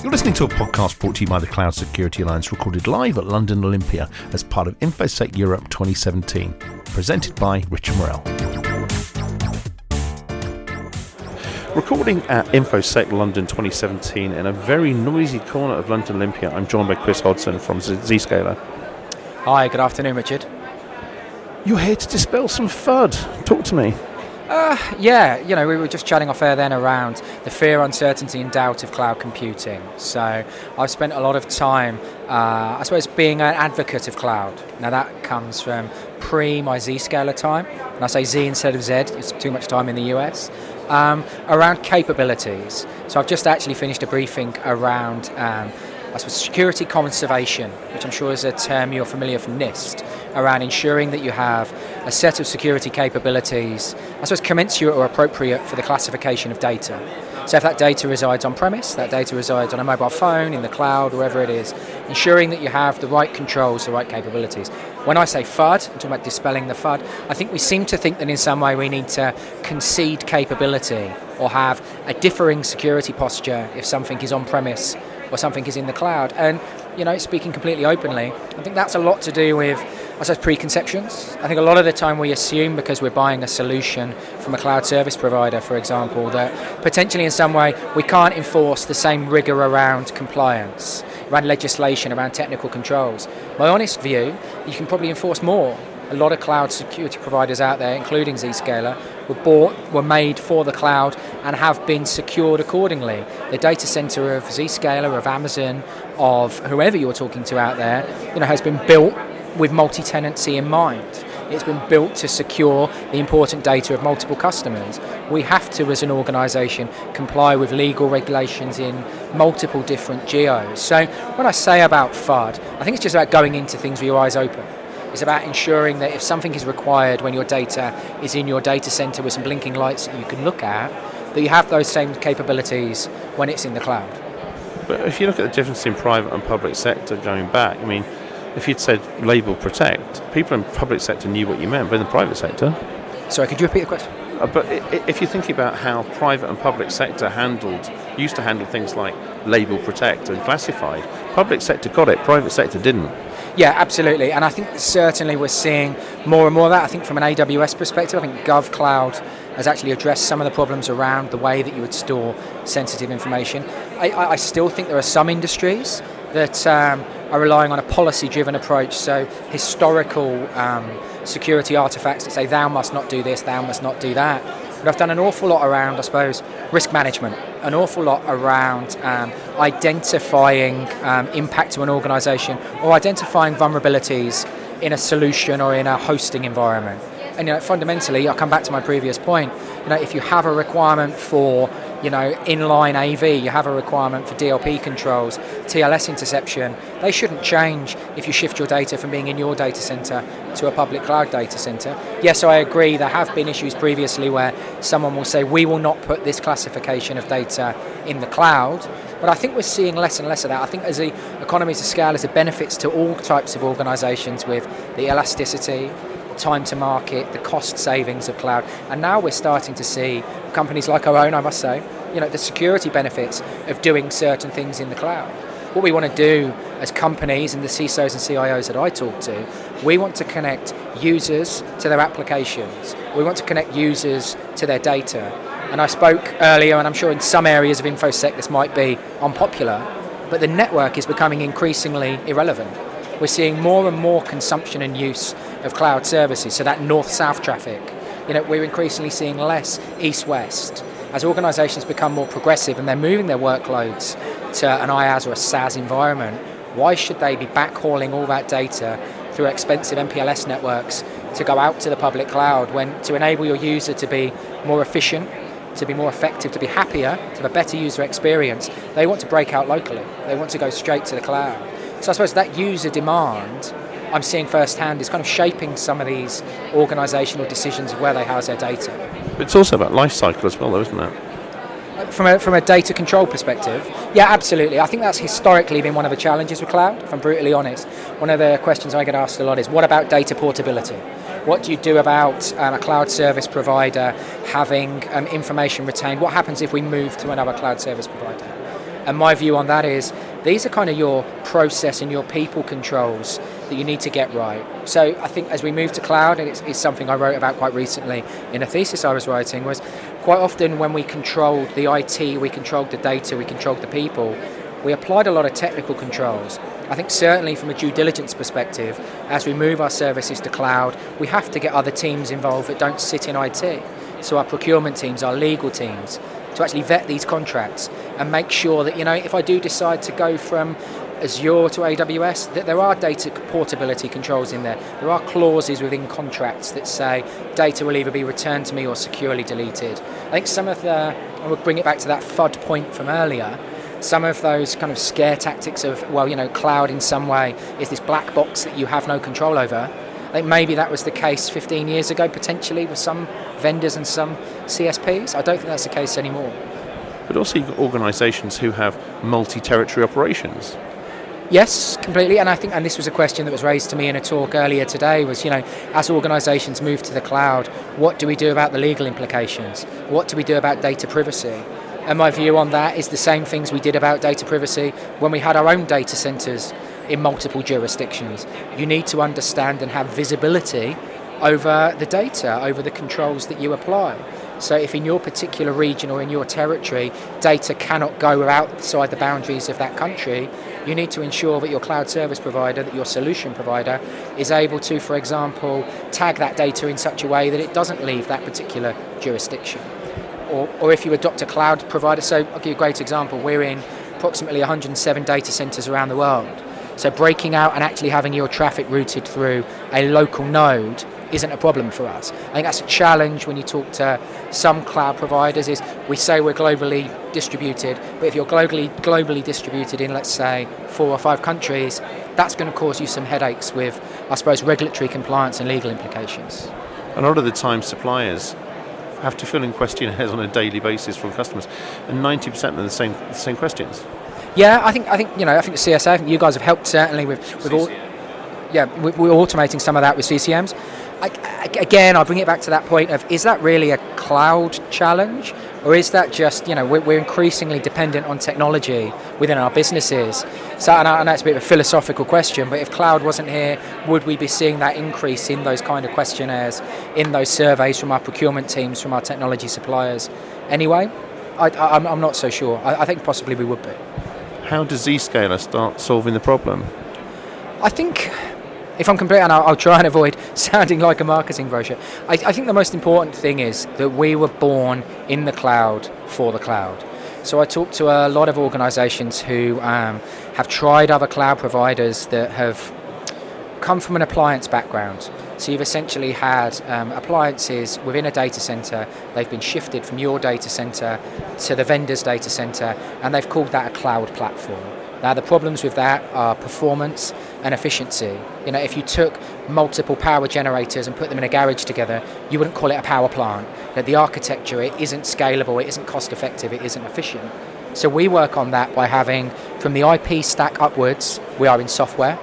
You're listening to a podcast brought to you by the Cloud Security Alliance, recorded live at London Olympia as part of InfoSec Europe 2017, presented by Richard Morrell. Recording at InfoSec London 2017 in a very noisy corner of London Olympia, I'm joined by Chris Hodson from Zscaler. Hi, good afternoon, Richard. You're here to dispel some FUD. Talk to me. Uh, yeah, you know, we were just chatting off air then around the fear, uncertainty, and doubt of cloud computing. So I've spent a lot of time, uh, I suppose, being an advocate of cloud. Now that comes from pre my Zscaler time, and I say Z instead of Z, it's too much time in the US, um, around capabilities. So I've just actually finished a briefing around. Um, I suppose security conservation, which I'm sure is a term you're familiar from NIST, around ensuring that you have a set of security capabilities, I suppose commensurate or appropriate for the classification of data. So if that data resides on premise, that data resides on a mobile phone, in the cloud, wherever it is, ensuring that you have the right controls, the right capabilities. When I say FUD, I'm talking about dispelling the FUD, I think we seem to think that in some way we need to concede capability or have a differing security posture if something is on premise or something is in the cloud. And, you know, speaking completely openly, I think that's a lot to do with I suppose preconceptions. I think a lot of the time we assume because we're buying a solution from a cloud service provider, for example, that potentially in some way we can't enforce the same rigor around compliance, around legislation, around technical controls. My honest view, you can probably enforce more. A lot of cloud security providers out there, including Zscaler, were bought, were made for the cloud, and have been secured accordingly. The data center of Zscaler, of Amazon, of whoever you're talking to out there, you know, has been built with multi-tenancy in mind. It's been built to secure the important data of multiple customers. We have to, as an organisation, comply with legal regulations in multiple different geos. So when I say about FUD, I think it's just about going into things with your eyes open. It's about ensuring that if something is required when your data is in your data center with some blinking lights that you can look at, that you have those same capabilities when it's in the cloud. But if you look at the difference in private and public sector going back, I mean, if you'd said label protect, people in public sector knew what you meant, but in the private sector. Sorry, could you repeat the question? Uh, but if you think about how private and public sector handled, used to handle things like label protect and classified, public sector got it, private sector didn't. Yeah, absolutely. And I think certainly we're seeing more and more of that. I think from an AWS perspective, I think GovCloud has actually addressed some of the problems around the way that you would store sensitive information. I, I still think there are some industries that um, are relying on a policy driven approach, so historical um, security artifacts that say thou must not do this, thou must not do that. But I've done an awful lot around, I suppose, risk management, an awful lot around um, identifying um, impact to an organisation or identifying vulnerabilities in a solution or in a hosting environment. And you know, fundamentally, I'll come back to my previous point. You know, if you have a requirement for you know, inline AV, you have a requirement for DLP controls, TLS interception. They shouldn't change if you shift your data from being in your data center to a public cloud data center. Yes, I agree, there have been issues previously where someone will say, we will not put this classification of data in the cloud. But I think we're seeing less and less of that. I think as the economies of scale, as the benefits to all types of organizations with the elasticity, time to market, the cost savings of cloud. And now we're starting to see companies like our own, I must say, you know, the security benefits of doing certain things in the cloud. What we want to do as companies and the CISOs and CIOs that I talk to, we want to connect users to their applications. We want to connect users to their data. And I spoke earlier, and I'm sure in some areas of InfoSec this might be unpopular, but the network is becoming increasingly irrelevant. We're seeing more and more consumption and use of cloud services, so that north-south traffic. You know, we're increasingly seeing less east-west. As organizations become more progressive and they're moving their workloads to an IaaS or a SaaS environment, why should they be backhauling all that data through expensive MPLS networks to go out to the public cloud when to enable your user to be more efficient, to be more effective, to be happier, to have a better user experience, they want to break out locally. They want to go straight to the cloud. So I suppose that user demand I'm seeing firsthand is kind of shaping some of these organisational decisions of where they house their data. It's also about life cycle as well, though, isn't it? From a, from a data control perspective, yeah, absolutely. I think that's historically been one of the challenges with cloud, if I'm brutally honest. One of the questions I get asked a lot is what about data portability? What do you do about um, a cloud service provider having um, information retained? What happens if we move to another cloud service provider? And my view on that is these are kind of your process and your people controls that you need to get right. So I think as we move to cloud, and it's, it's something I wrote about quite recently in a thesis I was writing, was quite often when we controlled the IT, we controlled the data, we controlled the people, we applied a lot of technical controls. I think certainly from a due diligence perspective, as we move our services to cloud, we have to get other teams involved that don't sit in IT. So our procurement teams, our legal teams, to actually vet these contracts and make sure that, you know, if I do decide to go from Azure to AWS, that there are data portability controls in there. There are clauses within contracts that say data will either be returned to me or securely deleted. I think some of the, I will bring it back to that FUD point from earlier, some of those kind of scare tactics of, well, you know, cloud in some way is this black box that you have no control over. I think maybe that was the case 15 years ago, potentially, with some vendors and some CSPs. I don't think that's the case anymore. But also, you've got organisations who have multi territory operations. Yes, completely. And I think, and this was a question that was raised to me in a talk earlier today, was you know, as organisations move to the cloud, what do we do about the legal implications? What do we do about data privacy? And my view on that is the same things we did about data privacy when we had our own data centres in multiple jurisdictions. You need to understand and have visibility over the data, over the controls that you apply. So, if in your particular region or in your territory, data cannot go outside the boundaries of that country, you need to ensure that your cloud service provider, that your solution provider, is able to, for example, tag that data in such a way that it doesn't leave that particular jurisdiction. Or, or if you adopt a cloud provider, so I'll give you a great example. We're in approximately 107 data centers around the world. So breaking out and actually having your traffic routed through a local node isn't a problem for us. I think that's a challenge when you talk to some cloud providers is we say we're globally distributed, but if you're globally globally distributed in let's say four or five countries, that's going to cause you some headaches with I suppose regulatory compliance and legal implications. A lot of the time suppliers have to fill in questionnaires on a daily basis from customers, and 90% are the same the same questions. Yeah, I think I think you know I think the CSA, I think you guys have helped certainly with with all, yeah we're automating some of that with CCMs. I, again, I bring it back to that point of is that really a cloud challenge? Or is that just, you know, we're, we're increasingly dependent on technology within our businesses? So, and I, know it's a bit of a philosophical question, but if cloud wasn't here, would we be seeing that increase in those kind of questionnaires, in those surveys from our procurement teams, from our technology suppliers? Anyway, I, am not so sure. I, I think possibly we would be. How does Zscaler start solving the problem? I think if I'm complete, and I'll, I'll, try and avoid sounding like a marketing brochure, I, I think the most important thing is that we were born in the cloud for the cloud. So I talked to a lot of organisations who um, have tried other cloud providers that have come from an appliance background. So you've essentially had um, appliances within a data center. They've been shifted from your data center to the vendor's data center, and they've called that a cloud platform. Now the problems with that are performance and efficiency. You know, if you took multiple power generators and put them in a garage together, you wouldn't call it a power plant. That the architecture it isn't scalable, it isn't cost effective, it isn't efficient. So we work on that by having from the IP stack upwards, we are in software.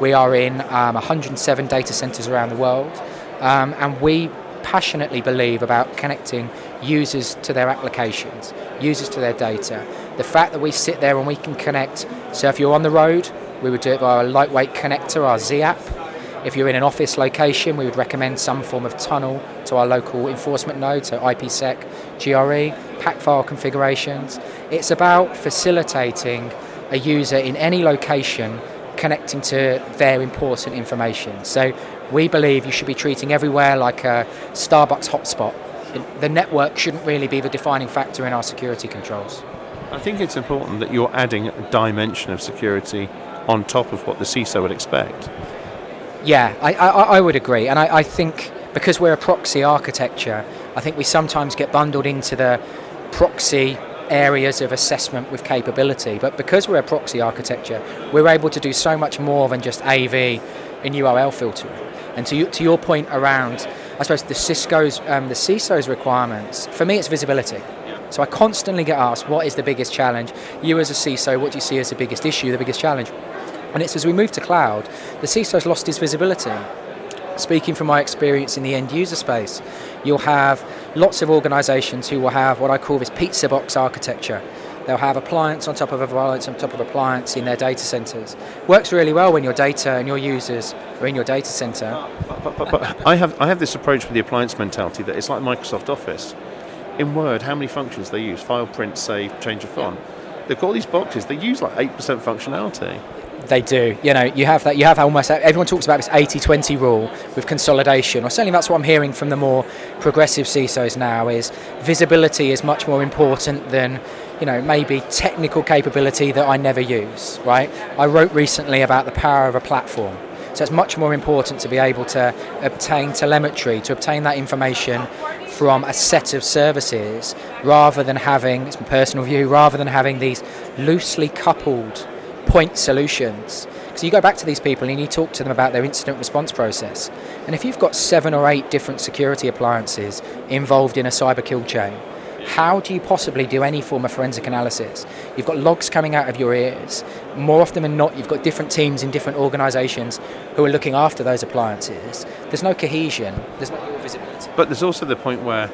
We are in um, 107 data centers around the world, um, and we passionately believe about connecting users to their applications, users to their data. The fact that we sit there and we can connect, so if you're on the road, we would do it via a lightweight connector, our Z app. If you're in an office location, we would recommend some form of tunnel to our local enforcement node, so IPsec, GRE, PAC file configurations. It's about facilitating a user in any location connecting to their important information. So we believe you should be treating everywhere like a Starbucks hotspot. The network shouldn't really be the defining factor in our security controls. I think it's important that you're adding a dimension of security on top of what the CISO would expect. Yeah, I, I, I would agree. And I, I think because we're a proxy architecture, I think we sometimes get bundled into the proxy areas of assessment with capability. But because we're a proxy architecture, we're able to do so much more than just AV and URL filtering. And to, to your point around, I suppose the Cisco's, um, the CISO's requirements, for me it's visibility. So I constantly get asked, what is the biggest challenge? You as a CISO, what do you see as the biggest issue, the biggest challenge? And it's as we move to cloud, the CISO's lost his visibility. Speaking from my experience in the end user space, you'll have lots of organizations who will have what I call this pizza box architecture. They'll have appliance on top of appliance on top of appliance in their data centers. Works really well when your data and your users are in your data center. But, but, but I have I have this approach with the appliance mentality that it's like Microsoft Office. In Word, how many functions they use? File, print, save, change of font. They've got all these boxes. They use like eight percent functionality. They do. You know, you have that. You have almost everyone talks about this 80-20 rule with consolidation, or certainly that's what I'm hearing from the more progressive CISOs now. Is visibility is much more important than you know maybe technical capability that I never use. Right? I wrote recently about the power of a platform. So it's much more important to be able to obtain telemetry, to obtain that information from a set of services rather than having, it's my personal view, rather than having these loosely coupled point solutions. So you go back to these people and you talk to them about their incident response process. And if you've got seven or eight different security appliances involved in a cyber kill chain, how do you possibly do any form of forensic analysis? You've got logs coming out of your ears. More often than not, you've got different teams in different organisations who are looking after those appliances. There's no cohesion, there's no visibility. But there's also the point where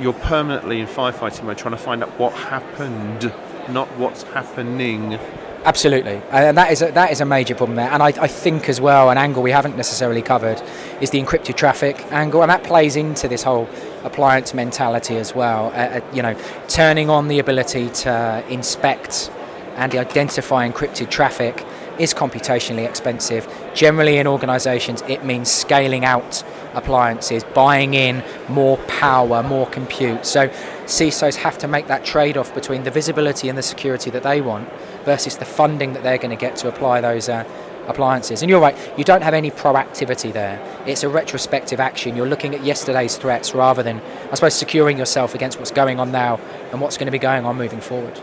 you're permanently in firefighting mode trying to find out what happened, not what's happening. Absolutely, and that is a, that is a major problem there. And I, I, think as well, an angle we haven't necessarily covered is the encrypted traffic angle, and that plays into this whole appliance mentality as well. Uh, uh, you know, turning on the ability to inspect and identify encrypted traffic is computationally expensive. Generally, in organisations, it means scaling out appliances, buying in more power, more compute. So, CISOs have to make that trade off between the visibility and the security that they want versus the funding that they're going to get to apply those. Uh, appliances. And you're right, you don't have any proactivity there. It's a retrospective action. You're looking at yesterday's threats rather than, I suppose, securing yourself against what's going on now and what's going to be going on moving forward.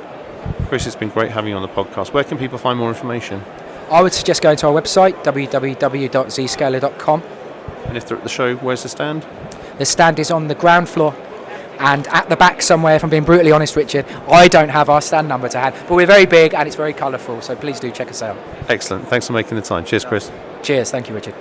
Chris, it's been great having you on the podcast. Where can people find more information? I would suggest going to our website, www.zscaler.com. And if they're at the show, where's the stand? The stand is on the ground floor and at the back somewhere, if I'm being brutally honest, Richard, I don't have our stand number to hand. But we're very big and it's very colourful, so please do check us out. Excellent. Thanks for making the time. Cheers, Chris. Cheers. Thank you, Richard.